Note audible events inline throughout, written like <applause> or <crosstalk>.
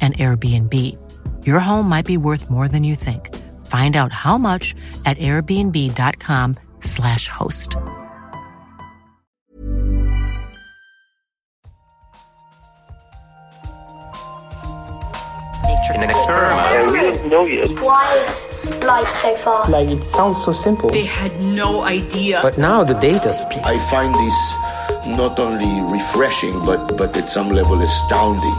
an Airbnb. Your home might be worth more than you think. Find out how much at airbnb.com/slash host. An experiment. Yeah, we don't know yet. Why is light so far? Like it sounds so simple. They had no idea. But now the data speaks. I find this not only refreshing, but, but at some level astounding.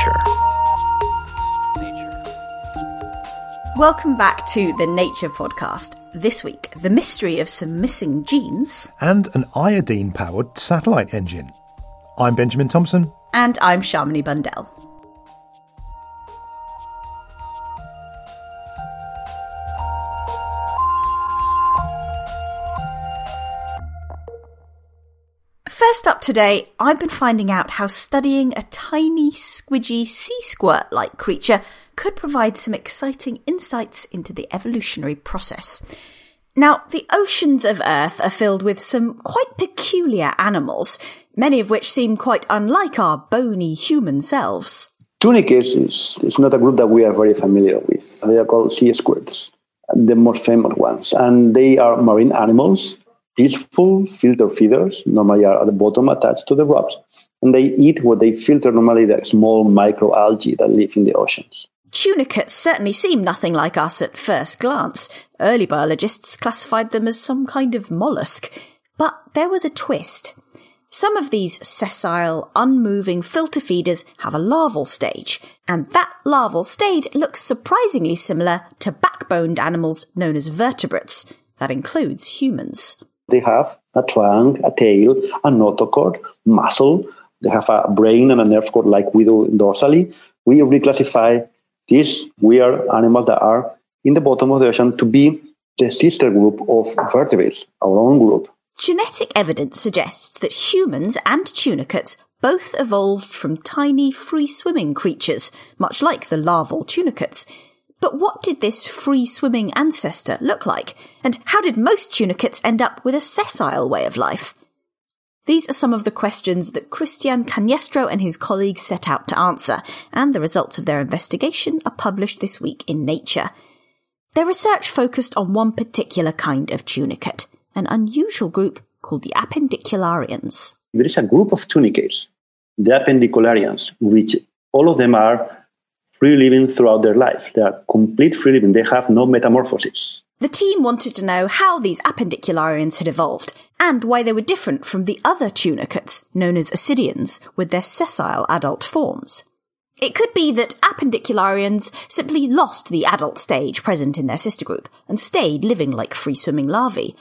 Nature. Welcome back to the Nature Podcast. This week, the mystery of some missing genes. and an iodine powered satellite engine. I'm Benjamin Thompson. And I'm Shamini Bundell. First up today, I've been finding out how studying a tiny, squidgy sea squirt like creature could provide some exciting insights into the evolutionary process. Now, the oceans of Earth are filled with some quite peculiar animals, many of which seem quite unlike our bony human selves. Tunicates is, is not a group that we are very familiar with. They are called sea squirts, the most famous ones. And they are marine animals, peaceful filter feeders, normally are at the bottom attached to the rocks. And they eat what they filter normally the small microalgae that live in the oceans. Tunicates certainly seem nothing like us at first glance. Early biologists classified them as some kind of mollusk. But there was a twist. Some of these sessile, unmoving filter feeders have a larval stage, and that larval stage looks surprisingly similar to backboned animals known as vertebrates. That includes humans. They have a trunk, a tail, a notochord, muscle. They have a brain and a nerve cord like we do dorsally. We reclassify these weird animals that are in the bottom of the ocean to be the sister group of vertebrates, our own group. Genetic evidence suggests that humans and tunicates both evolved from tiny, free swimming creatures, much like the larval tunicates. But what did this free swimming ancestor look like? And how did most tunicates end up with a sessile way of life? These are some of the questions that Christian Cañestro and his colleagues set out to answer, and the results of their investigation are published this week in Nature. Their research focused on one particular kind of tunicate, an unusual group called the appendicularians. There is a group of tunicates, the appendicularians, which all of them are free living throughout their life. They are complete free living. They have no metamorphosis. The team wanted to know how these appendicularians had evolved and why they were different from the other tunicates, known as ascidians, with their sessile adult forms. It could be that appendicularians simply lost the adult stage present in their sister group and stayed living like free swimming larvae.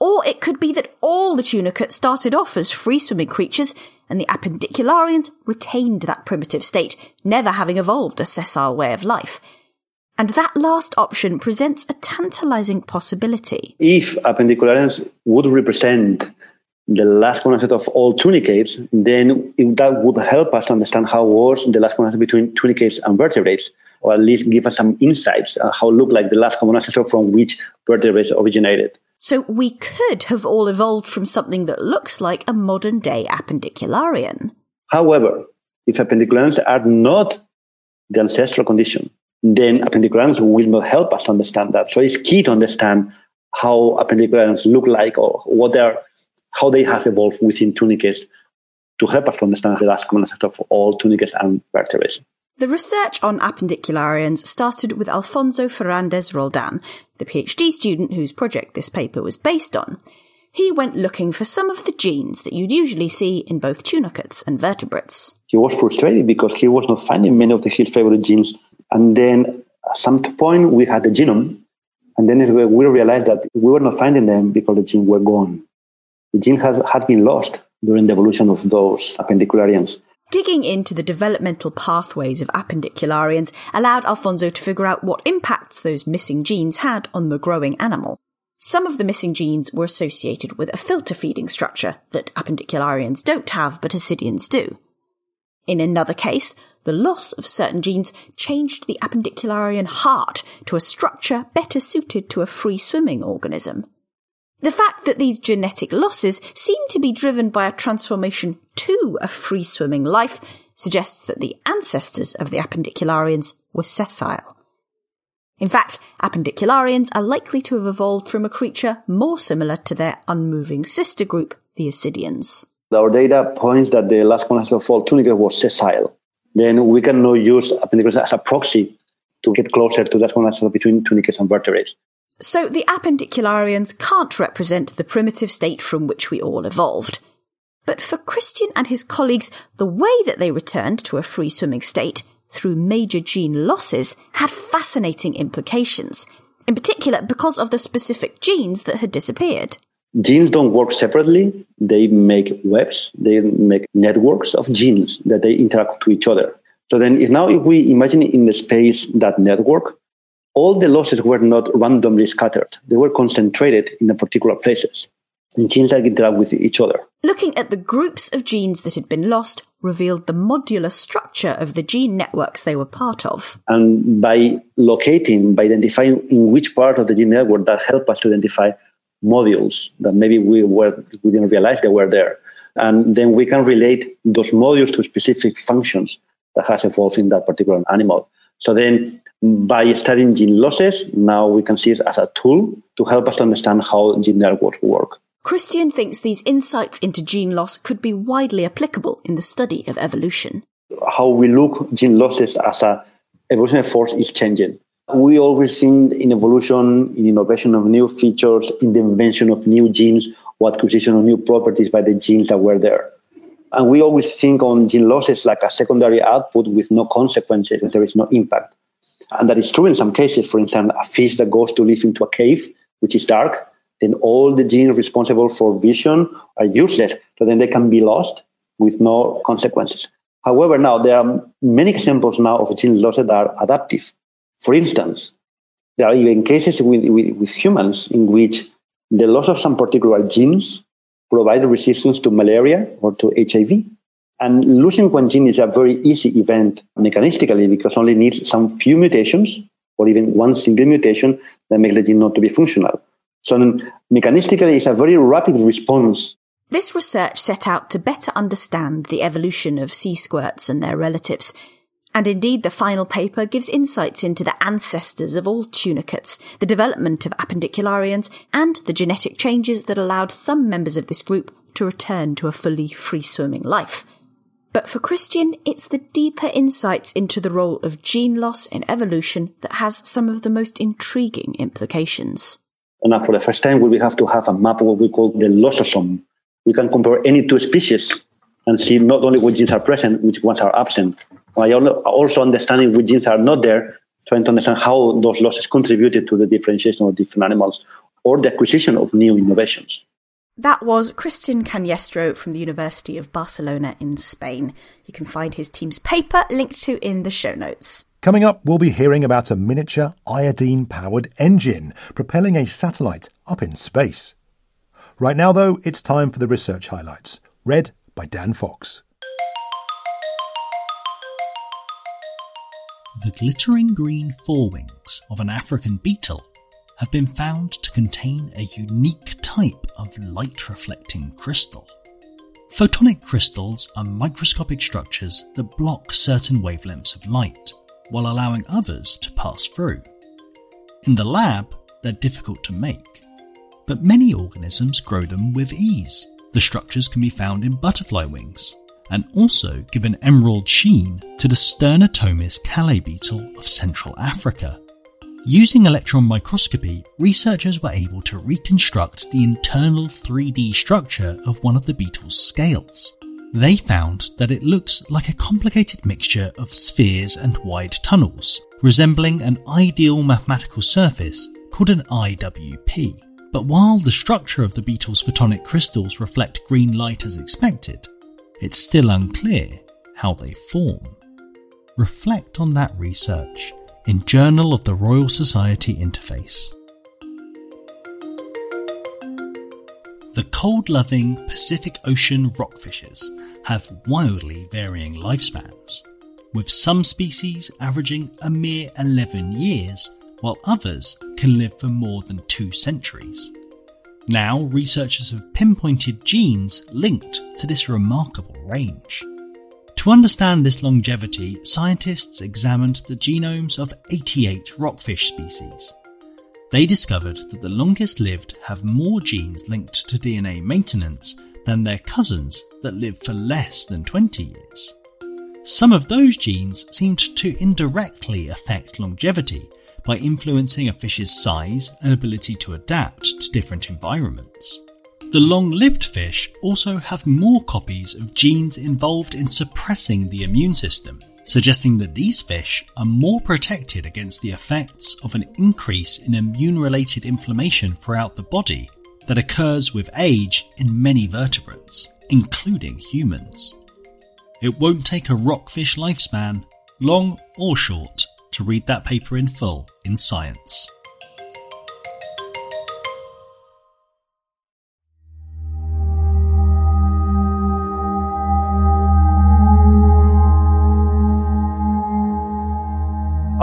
Or it could be that all the tunicates started off as free swimming creatures and the appendicularians retained that primitive state, never having evolved a sessile way of life. And that last option presents a tantalizing possibility. If appendicularians would represent the last common ancestor of all tunicates, then that would help us understand how was the last common ancestor between tunicates and vertebrates, or at least give us some insights how looked like the last common ancestor from which vertebrates originated. So we could have all evolved from something that looks like a modern day appendicularian. However, if appendicularians are not the ancestral condition, then appendicularians will not help us understand that. So it's key to understand how appendicularians look like or what they are, how they have evolved within tunicates to help us understand the last common ancestor of all tunicates and vertebrates. The research on appendicularians started with Alfonso Ferrandez Roldan, the PhD student whose project this paper was based on. he went looking for some of the genes that you'd usually see in both tunicates and vertebrates. He was frustrated because he was not finding many of the, his favorite genes. And then at some point, we had the genome. And then we realized that we were not finding them because the genes were gone. The gene has, had been lost during the evolution of those appendicularians. Digging into the developmental pathways of appendicularians allowed Alfonso to figure out what impacts those missing genes had on the growing animal. Some of the missing genes were associated with a filter feeding structure that appendicularians don't have but ascidians do. In another case, the loss of certain genes changed the appendicularian heart to a structure better suited to a free swimming organism. The fact that these genetic losses seem to be driven by a transformation to a free swimming life suggests that the ancestors of the appendicularians were sessile. In fact, appendicularians are likely to have evolved from a creature more similar to their unmoving sister group, the ascidians. Our data points that the last all tunicate was sessile. Then we can now use appendicularians as a proxy to get closer to that concept between tunicates and vertebrates. So the appendicularians can't represent the primitive state from which we all evolved. But for Christian and his colleagues, the way that they returned to a free swimming state through major gene losses had fascinating implications, in particular because of the specific genes that had disappeared. Genes don't work separately. They make webs, they make networks of genes that they interact to each other. So then if now if we imagine in the space that network, all the losses were not randomly scattered. They were concentrated in a particular places. And genes that interact with each other. Looking at the groups of genes that had been lost revealed the modular structure of the gene networks they were part of. And by locating, by identifying in which part of the gene network that helped us to identify modules that maybe we were we didn't realize they were there. And then we can relate those modules to specific functions that has evolved in that particular animal. So then by studying gene losses, now we can see it as a tool to help us understand how gene networks work. Christian thinks these insights into gene loss could be widely applicable in the study of evolution. How we look gene losses as a evolutionary force is changing. We always think in evolution, in innovation of new features, in the invention of new genes, or acquisition of new properties by the genes that were there. And we always think on gene losses like a secondary output with no consequences, there is no impact. And that is true in some cases. For instance, a fish that goes to live into a cave, which is dark, then all the genes responsible for vision are useless. So then they can be lost with no consequences. However, now there are many examples now of gene losses that are adaptive. For instance, there are even cases with, with, with humans in which the loss of some particular genes provide resistance to malaria or to HIV. And losing one gene is a very easy event mechanistically because only needs some few mutations or even one single mutation that makes the gene not to be functional. So mechanistically, it's a very rapid response. This research set out to better understand the evolution of sea squirts and their relatives. And indeed, the final paper gives insights into the ancestors of all tunicates, the development of appendicularians, and the genetic changes that allowed some members of this group to return to a fully free swimming life. But for Christian, it's the deeper insights into the role of gene loss in evolution that has some of the most intriguing implications. And now for the first time, we have to have a map of what we call the lossosome. We can compare any two species and see not only which genes are present, which ones are absent. While also understanding which genes are not there, trying to understand how those losses contributed to the differentiation of different animals or the acquisition of new innovations. That was Christian Cañestro from the University of Barcelona in Spain. You can find his team's paper linked to in the show notes. Coming up, we'll be hearing about a miniature iodine powered engine propelling a satellite up in space. Right now, though, it's time for the research highlights, read by Dan Fox. The glittering green forewings of an African beetle have been found to contain a unique type of light reflecting crystal. Photonic crystals are microscopic structures that block certain wavelengths of light, while allowing others to pass through. In the lab, they're difficult to make, but many organisms grow them with ease. The structures can be found in butterfly wings, and also give an emerald sheen to the Sternotomis callais beetle of Central Africa, Using electron microscopy, researchers were able to reconstruct the internal 3D structure of one of the beetle's scales. They found that it looks like a complicated mixture of spheres and wide tunnels, resembling an ideal mathematical surface called an IWP. But while the structure of the beetle's photonic crystals reflect green light as expected, it's still unclear how they form. Reflect on that research in Journal of the Royal Society Interface. The cold loving Pacific Ocean rockfishes have wildly varying lifespans, with some species averaging a mere 11 years, while others can live for more than two centuries. Now, researchers have pinpointed genes linked to this remarkable range. To understand this longevity, scientists examined the genomes of 88 rockfish species. They discovered that the longest lived have more genes linked to DNA maintenance than their cousins that live for less than 20 years. Some of those genes seemed to indirectly affect longevity by influencing a fish's size and ability to adapt to different environments. The long lived fish also have more copies of genes involved in suppressing the immune system, suggesting that these fish are more protected against the effects of an increase in immune related inflammation throughout the body that occurs with age in many vertebrates, including humans. It won't take a rockfish lifespan, long or short, to read that paper in full in Science.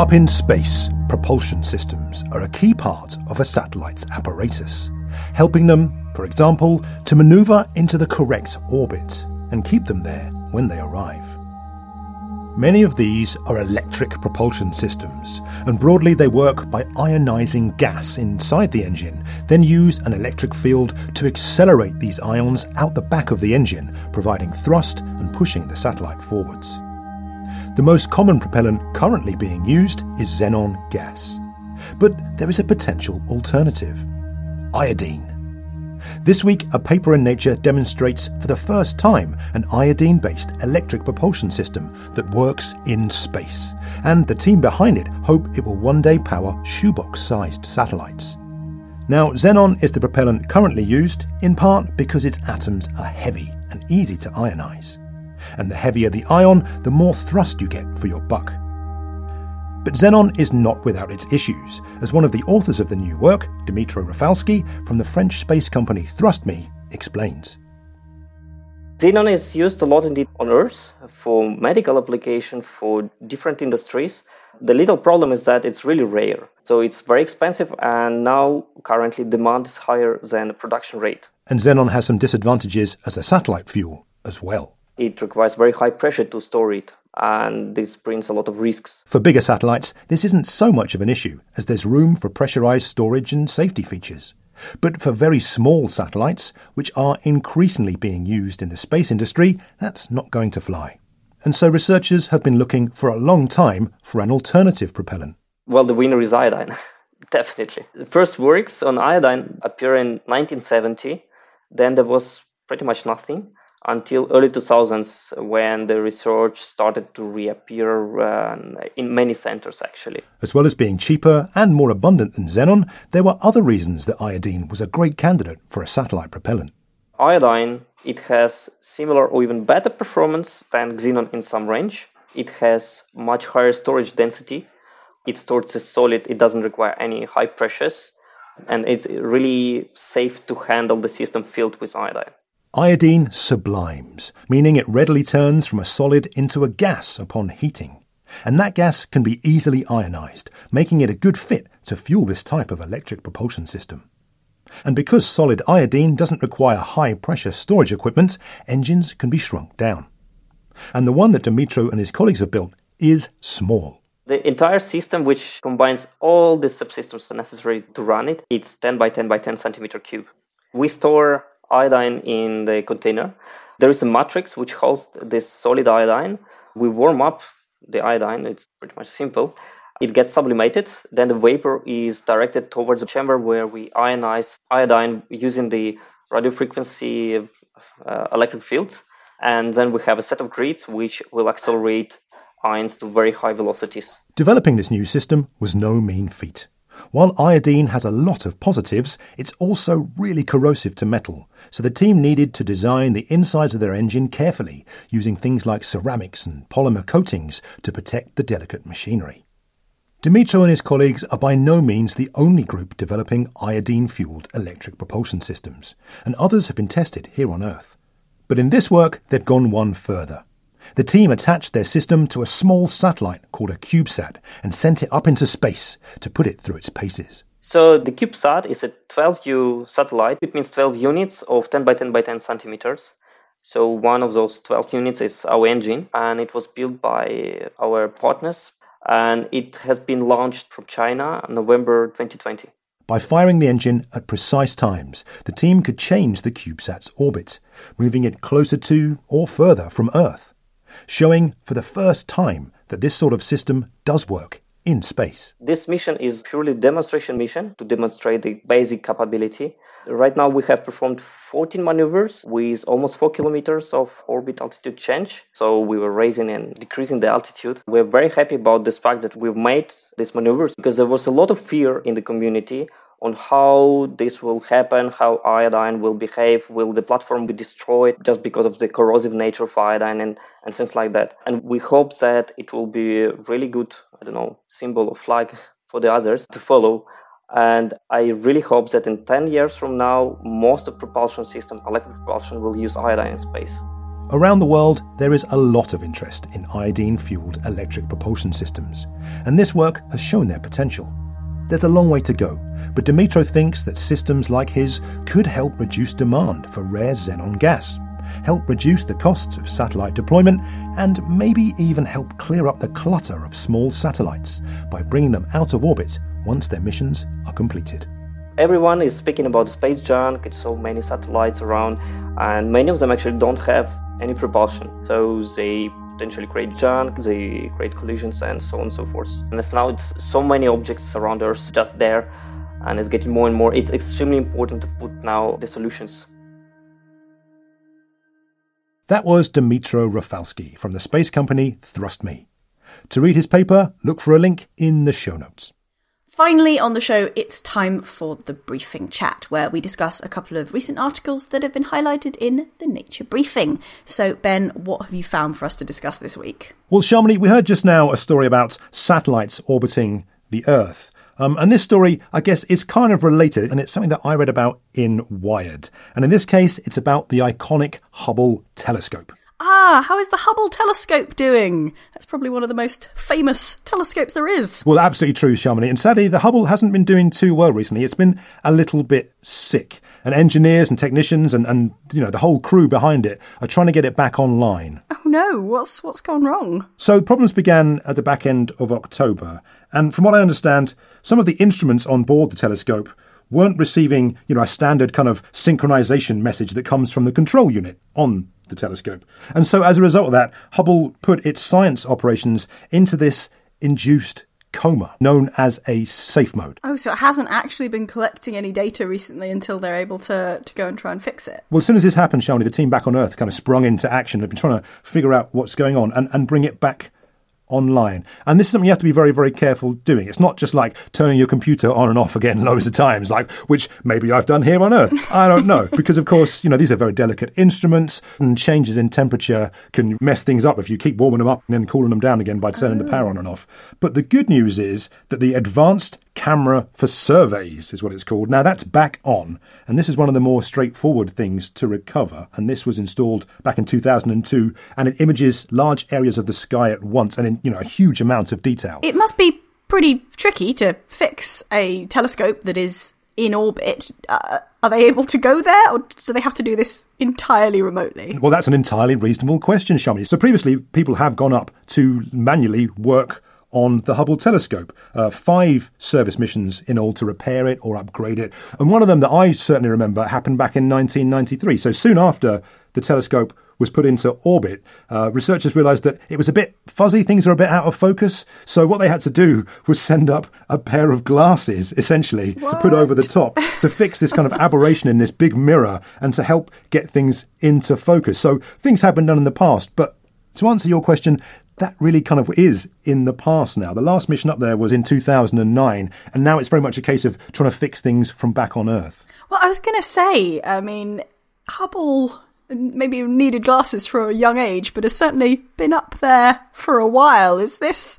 Up in space, propulsion systems are a key part of a satellite's apparatus, helping them, for example, to maneuver into the correct orbit and keep them there when they arrive. Many of these are electric propulsion systems, and broadly they work by ionizing gas inside the engine, then use an electric field to accelerate these ions out the back of the engine, providing thrust and pushing the satellite forwards. The most common propellant currently being used is xenon gas. But there is a potential alternative iodine. This week, a paper in Nature demonstrates for the first time an iodine based electric propulsion system that works in space, and the team behind it hope it will one day power shoebox sized satellites. Now, xenon is the propellant currently used, in part because its atoms are heavy and easy to ionize and the heavier the ion, the more thrust you get for your buck. But xenon is not without its issues, as one of the authors of the new work, Dmytro Rafalskyi from the French space company ThrustMe, explains. Xenon is used a lot indeed on Earth for medical application for different industries. The little problem is that it's really rare. So it's very expensive and now currently demand is higher than production rate. And xenon has some disadvantages as a satellite fuel as well it requires very high pressure to store it, and this brings a lot of risks. For bigger satellites, this isn't so much of an issue, as there's room for pressurized storage and safety features. But for very small satellites, which are increasingly being used in the space industry, that's not going to fly. And so researchers have been looking for a long time for an alternative propellant. Well, the winner is iodine, <laughs> definitely. The first works on iodine appear in 1970. Then there was pretty much nothing until early 2000s when the research started to reappear uh, in many centers actually. As well as being cheaper and more abundant than xenon, there were other reasons that iodine was a great candidate for a satellite propellant. Iodine, it has similar or even better performance than xenon in some range. It has much higher storage density. It stores as solid, it doesn't require any high pressures, and it's really safe to handle the system filled with iodine. Iodine sublimes, meaning it readily turns from a solid into a gas upon heating. And that gas can be easily ionized, making it a good fit to fuel this type of electric propulsion system. And because solid iodine doesn't require high pressure storage equipment, engines can be shrunk down. And the one that Dmytro and his colleagues have built is small. The entire system, which combines all the subsystems necessary to run it, it's 10 by 10 by 10 centimeter cube. We store iodine in the container. There is a matrix which holds this solid iodine. We warm up the iodine, it's pretty much simple. It gets sublimated, then the vapor is directed towards a chamber where we ionize iodine using the radio frequency uh, electric fields. And then we have a set of grids which will accelerate ions to very high velocities. Developing this new system was no mean feat. While iodine has a lot of positives, it's also really corrosive to metal, so the team needed to design the insides of their engine carefully, using things like ceramics and polymer coatings to protect the delicate machinery. Dmytro and his colleagues are by no means the only group developing iodine fueled electric propulsion systems, and others have been tested here on Earth. But in this work, they've gone one further. The team attached their system to a small satellite called a CubeSat and sent it up into space to put it through its paces. So the CubeSat is a 12U satellite. It means 12 units of 10 by 10 by 10 centimeters. So one of those 12 units is our engine, and it was built by our partners, and it has been launched from China November 2020. By firing the engine at precise times, the team could change the CubeSat's orbit, moving it closer to or further from Earth showing for the first time that this sort of system does work in space. This mission is purely demonstration mission to demonstrate the basic capability. Right now we have performed 14 maneuvers with almost 4 kilometers of orbit altitude change. So we were raising and decreasing the altitude. We're very happy about this fact that we've made these maneuvers because there was a lot of fear in the community on how this will happen, how iodine will behave, will the platform be destroyed just because of the corrosive nature of iodine and, and things like that. And we hope that it will be a really good, I don't know, symbol of flag for the others to follow. And I really hope that in 10 years from now, most of propulsion system, electric propulsion, will use iodine in space. Around the world, there is a lot of interest in iodine fueled electric propulsion systems, and this work has shown their potential. There's a long way to go, but Dmytro thinks that systems like his could help reduce demand for rare xenon gas, help reduce the costs of satellite deployment, and maybe even help clear up the clutter of small satellites by bringing them out of orbit once their missions are completed. Everyone is speaking about space junk, it's so many satellites around, and many of them actually don't have any propulsion. So they potentially create junk, they create collisions, and so on and so forth. And as now it's so many objects around Earth just there, and it's getting more and more. It's extremely important to put now the solutions. That was Dmytro Rafalskyi from the space company ThrustMe. To read his paper, look for a link in the show notes. Finally, on the show, it's time for the briefing chat, where we discuss a couple of recent articles that have been highlighted in the Nature Briefing. So, Ben, what have you found for us to discuss this week? Well, Shamini, we heard just now a story about satellites orbiting the Earth. Um, and this story, I guess, is kind of related, and it's something that I read about in Wired. And in this case, it's about the iconic Hubble telescope. Ah, how is the Hubble telescope doing? That's probably one of the most famous telescopes there is. Well, absolutely true, Shamini. And sadly, the Hubble hasn't been doing too well recently. It's been a little bit sick. And engineers and technicians and, and you know the whole crew behind it are trying to get it back online. Oh no, what's what's gone wrong? So problems began at the back end of October, and from what I understand, some of the instruments on board the telescope weren't receiving, you know, a standard kind of synchronization message that comes from the control unit on the telescope. And so, as a result of that, Hubble put its science operations into this induced coma, known as a safe mode. Oh, so it hasn't actually been collecting any data recently until they're able to, to go and try and fix it? Well, as soon as this happened, Shalini, the team back on Earth kind of sprung into action. They've been trying to figure out what's going on and, and bring it back online. And this is something you have to be very, very careful doing. It's not just like turning your computer on and off again <laughs> loads of times, like which maybe I've done here on Earth. I don't know. <laughs> because of course, you know, these are very delicate instruments and changes in temperature can mess things up if you keep warming them up and then cooling them down again by turning oh. the power on and off. But the good news is that the advanced camera for surveys is what it's called. Now that's back on, and this is one of the more straightforward things to recover. And this was installed back in 2002, and it images large areas of the sky at once and in you know a huge amount of detail. It must be pretty tricky to fix a telescope that is in orbit. Uh, are they able to go there, or do they have to do this entirely remotely? Well, that's an entirely reasonable question, Shami. So previously, people have gone up to manually work on the Hubble telescope. Uh, five service missions in all to repair it or upgrade it. And one of them that I certainly remember happened back in 1993. So soon after the telescope was put into orbit, uh, researchers realized that it was a bit fuzzy, things are a bit out of focus. So what they had to do was send up a pair of glasses, essentially, what? to put over the top to fix this kind of aberration in this big mirror and to help get things into focus. So things have been done in the past, but to answer your question, that really kind of is in the past now. The last mission up there was in 2009, and now it's very much a case of trying to fix things from back on Earth. Well, I was going to say, I mean, Hubble maybe needed glasses for a young age, but has certainly been up there for a while. Is this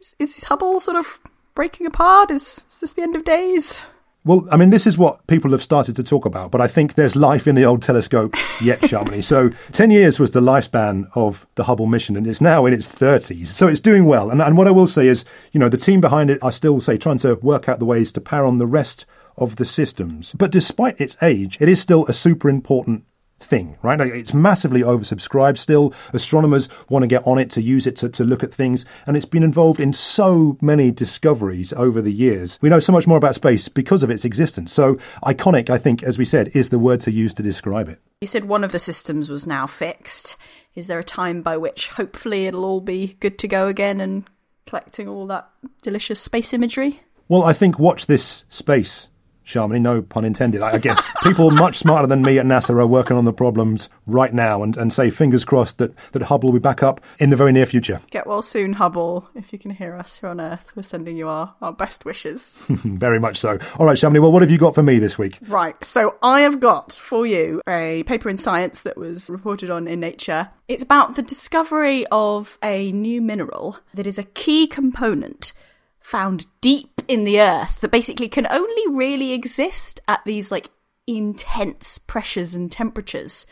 is, is Hubble sort of breaking apart? Is, is this the end of days? Well, I mean, this is what people have started to talk about, but I think there's life in the old telescope yet, Shamini. so 10 years was the lifespan of the Hubble mission, and it's now in its 30s. So it's doing well. And, and what I will say is, you know, the team behind it are still, say, trying to work out the ways to power on the rest of the systems. But despite its age, it is still a super important thing, right? It's massively oversubscribed still. Astronomers want to get on it to use it to, to look at things, and it's been involved in so many discoveries over the years. We know so much more about space because of its existence. So, iconic, I think, as we said, is the word to use to describe it. You said one of the systems was now fixed. Is there a time by which hopefully it'll all be good to go again and collecting all that delicious space imagery? Well, I think watch this space Shamini, no pun intended. I guess <laughs> people much smarter than me at NASA are working on the problems right now and, and say fingers crossed that, that Hubble will be back up in the very near future. Get well soon, Hubble. If you can hear us here on Earth, we're sending you our, our best wishes. <laughs> very much so. All right, Shamini, well, what have you got for me this week? Right, so I have got for you a paper in Science that was reported on in Nature. It's about the discovery of a new mineral that is a key component found deep in the earth that basically can only really exist at these like intense pressures and temperatures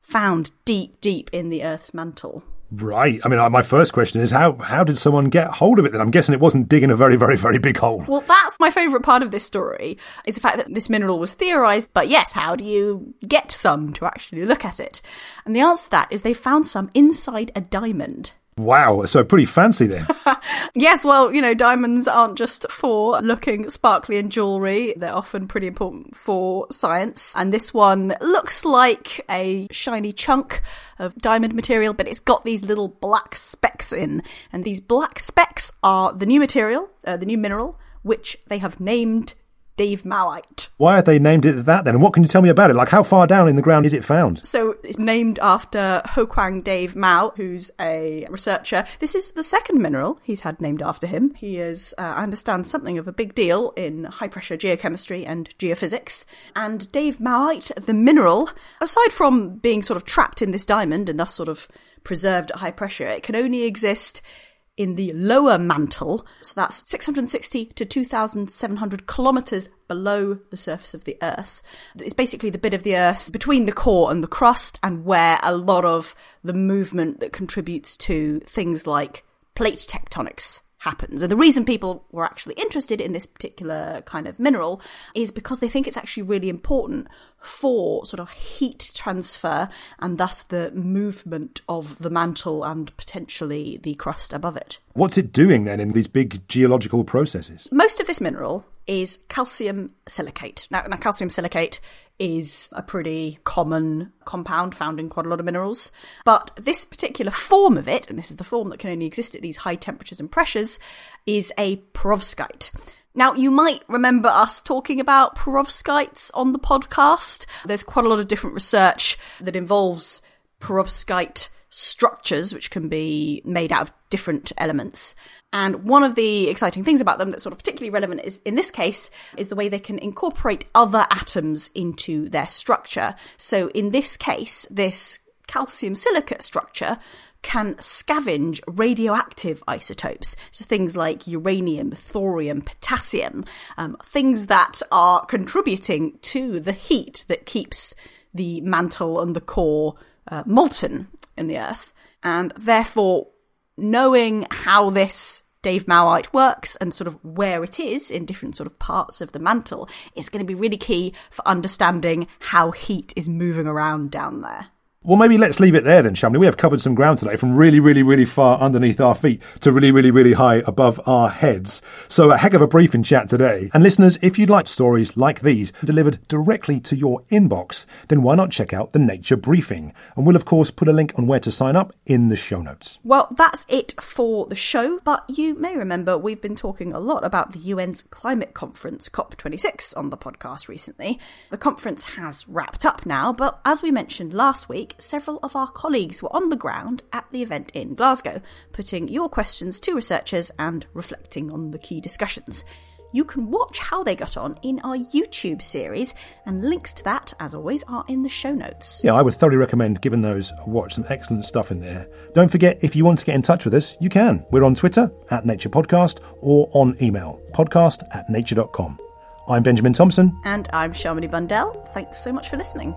found deep, deep in the earth's mantle. Right. I mean, my first question is how how did someone get hold of it? Then I'm guessing it wasn't digging a very, very, very big hole. Well, that's my favourite part of this story is the fact that this mineral was theorised. But yes, how do you get some to actually look at it? And the answer to that is they found some inside a diamond. Wow, so pretty fancy then. <laughs> yes, well, you know, diamonds aren't just for looking sparkly in jewellery, they're often pretty important for science. And this one looks like a shiny chunk of diamond material, but it's got these little black specks in. And these black specks are the new material, uh, the new mineral, which they have named davemaoite. Why have they named it that then? And what can you tell me about it? Like, how far down in the ground is it found? So, it's named after Ho Kwang Dave Mao, who's a researcher. This is the second mineral he's had named after him. He is, uh, I understand, something of a big deal in high pressure geochemistry and geophysics. And davemaoite, the mineral, aside from being sort of trapped in this diamond and thus sort of preserved at high pressure, it can only exist in the lower mantle, so that's 660 to 2,700 kilometres below the surface of the Earth. It's basically the bit of the Earth between the core and the crust, and where a lot of the movement that contributes to things like plate tectonics happens. And the reason people were actually interested in this particular kind of mineral is because they think it's actually really important for sort of heat transfer and thus the movement of the mantle and potentially the crust above it. What's it doing then in these big geological processes? Most of this mineral is calcium silicate. Now, now calcium silicate is a pretty common compound found in quite a lot of minerals. But this particular form of it, and this is the form that can only exist at these high temperatures and pressures, is a perovskite. Now, you might remember us talking about perovskites on the podcast. There's quite a lot of different research that involves perovskite structures, which can be made out of different elements. And one of the exciting things about them that's sort of particularly relevant is in this case is the way they can incorporate other atoms into their structure. So in this case, this calcium silicate structure can scavenge radioactive isotopes. So things like uranium, thorium, potassium, um, things that are contributing to the heat that keeps the mantle and the core uh, molten in the Earth. And therefore, knowing how this davemaoite works and sort of where it is in different sort of parts of the mantle is going to be really key for understanding how heat is moving around down there. Well, maybe let's leave it there then, shall we? We have covered some ground today from really, really, really far underneath our feet to really, really, really high above our heads. So a heck of a briefing chat today. And listeners, if you'd like stories like these delivered directly to your inbox, then why not check out the Nature Briefing? And we'll, of course, put a link on where to sign up in the show notes. Well, that's it for the show, but you may remember we've been talking a lot about the UN's climate conference, COP26, on the podcast recently. The conference has wrapped up now, but as we mentioned last week, several of our colleagues were on the ground at the event in Glasgow, putting your questions to researchers and reflecting on the key discussions. You can watch how they got on in our YouTube series, and links to that, as always, are in the show notes. Yeah, I would thoroughly recommend giving those a watch. Some excellent stuff in there. Don't forget, if you want to get in touch with us, you can. We're on Twitter at Nature Podcast or on email podcast at nature.com. I'm Benjamin Thompson. And I'm Shamini Bundell. Thanks so much for listening.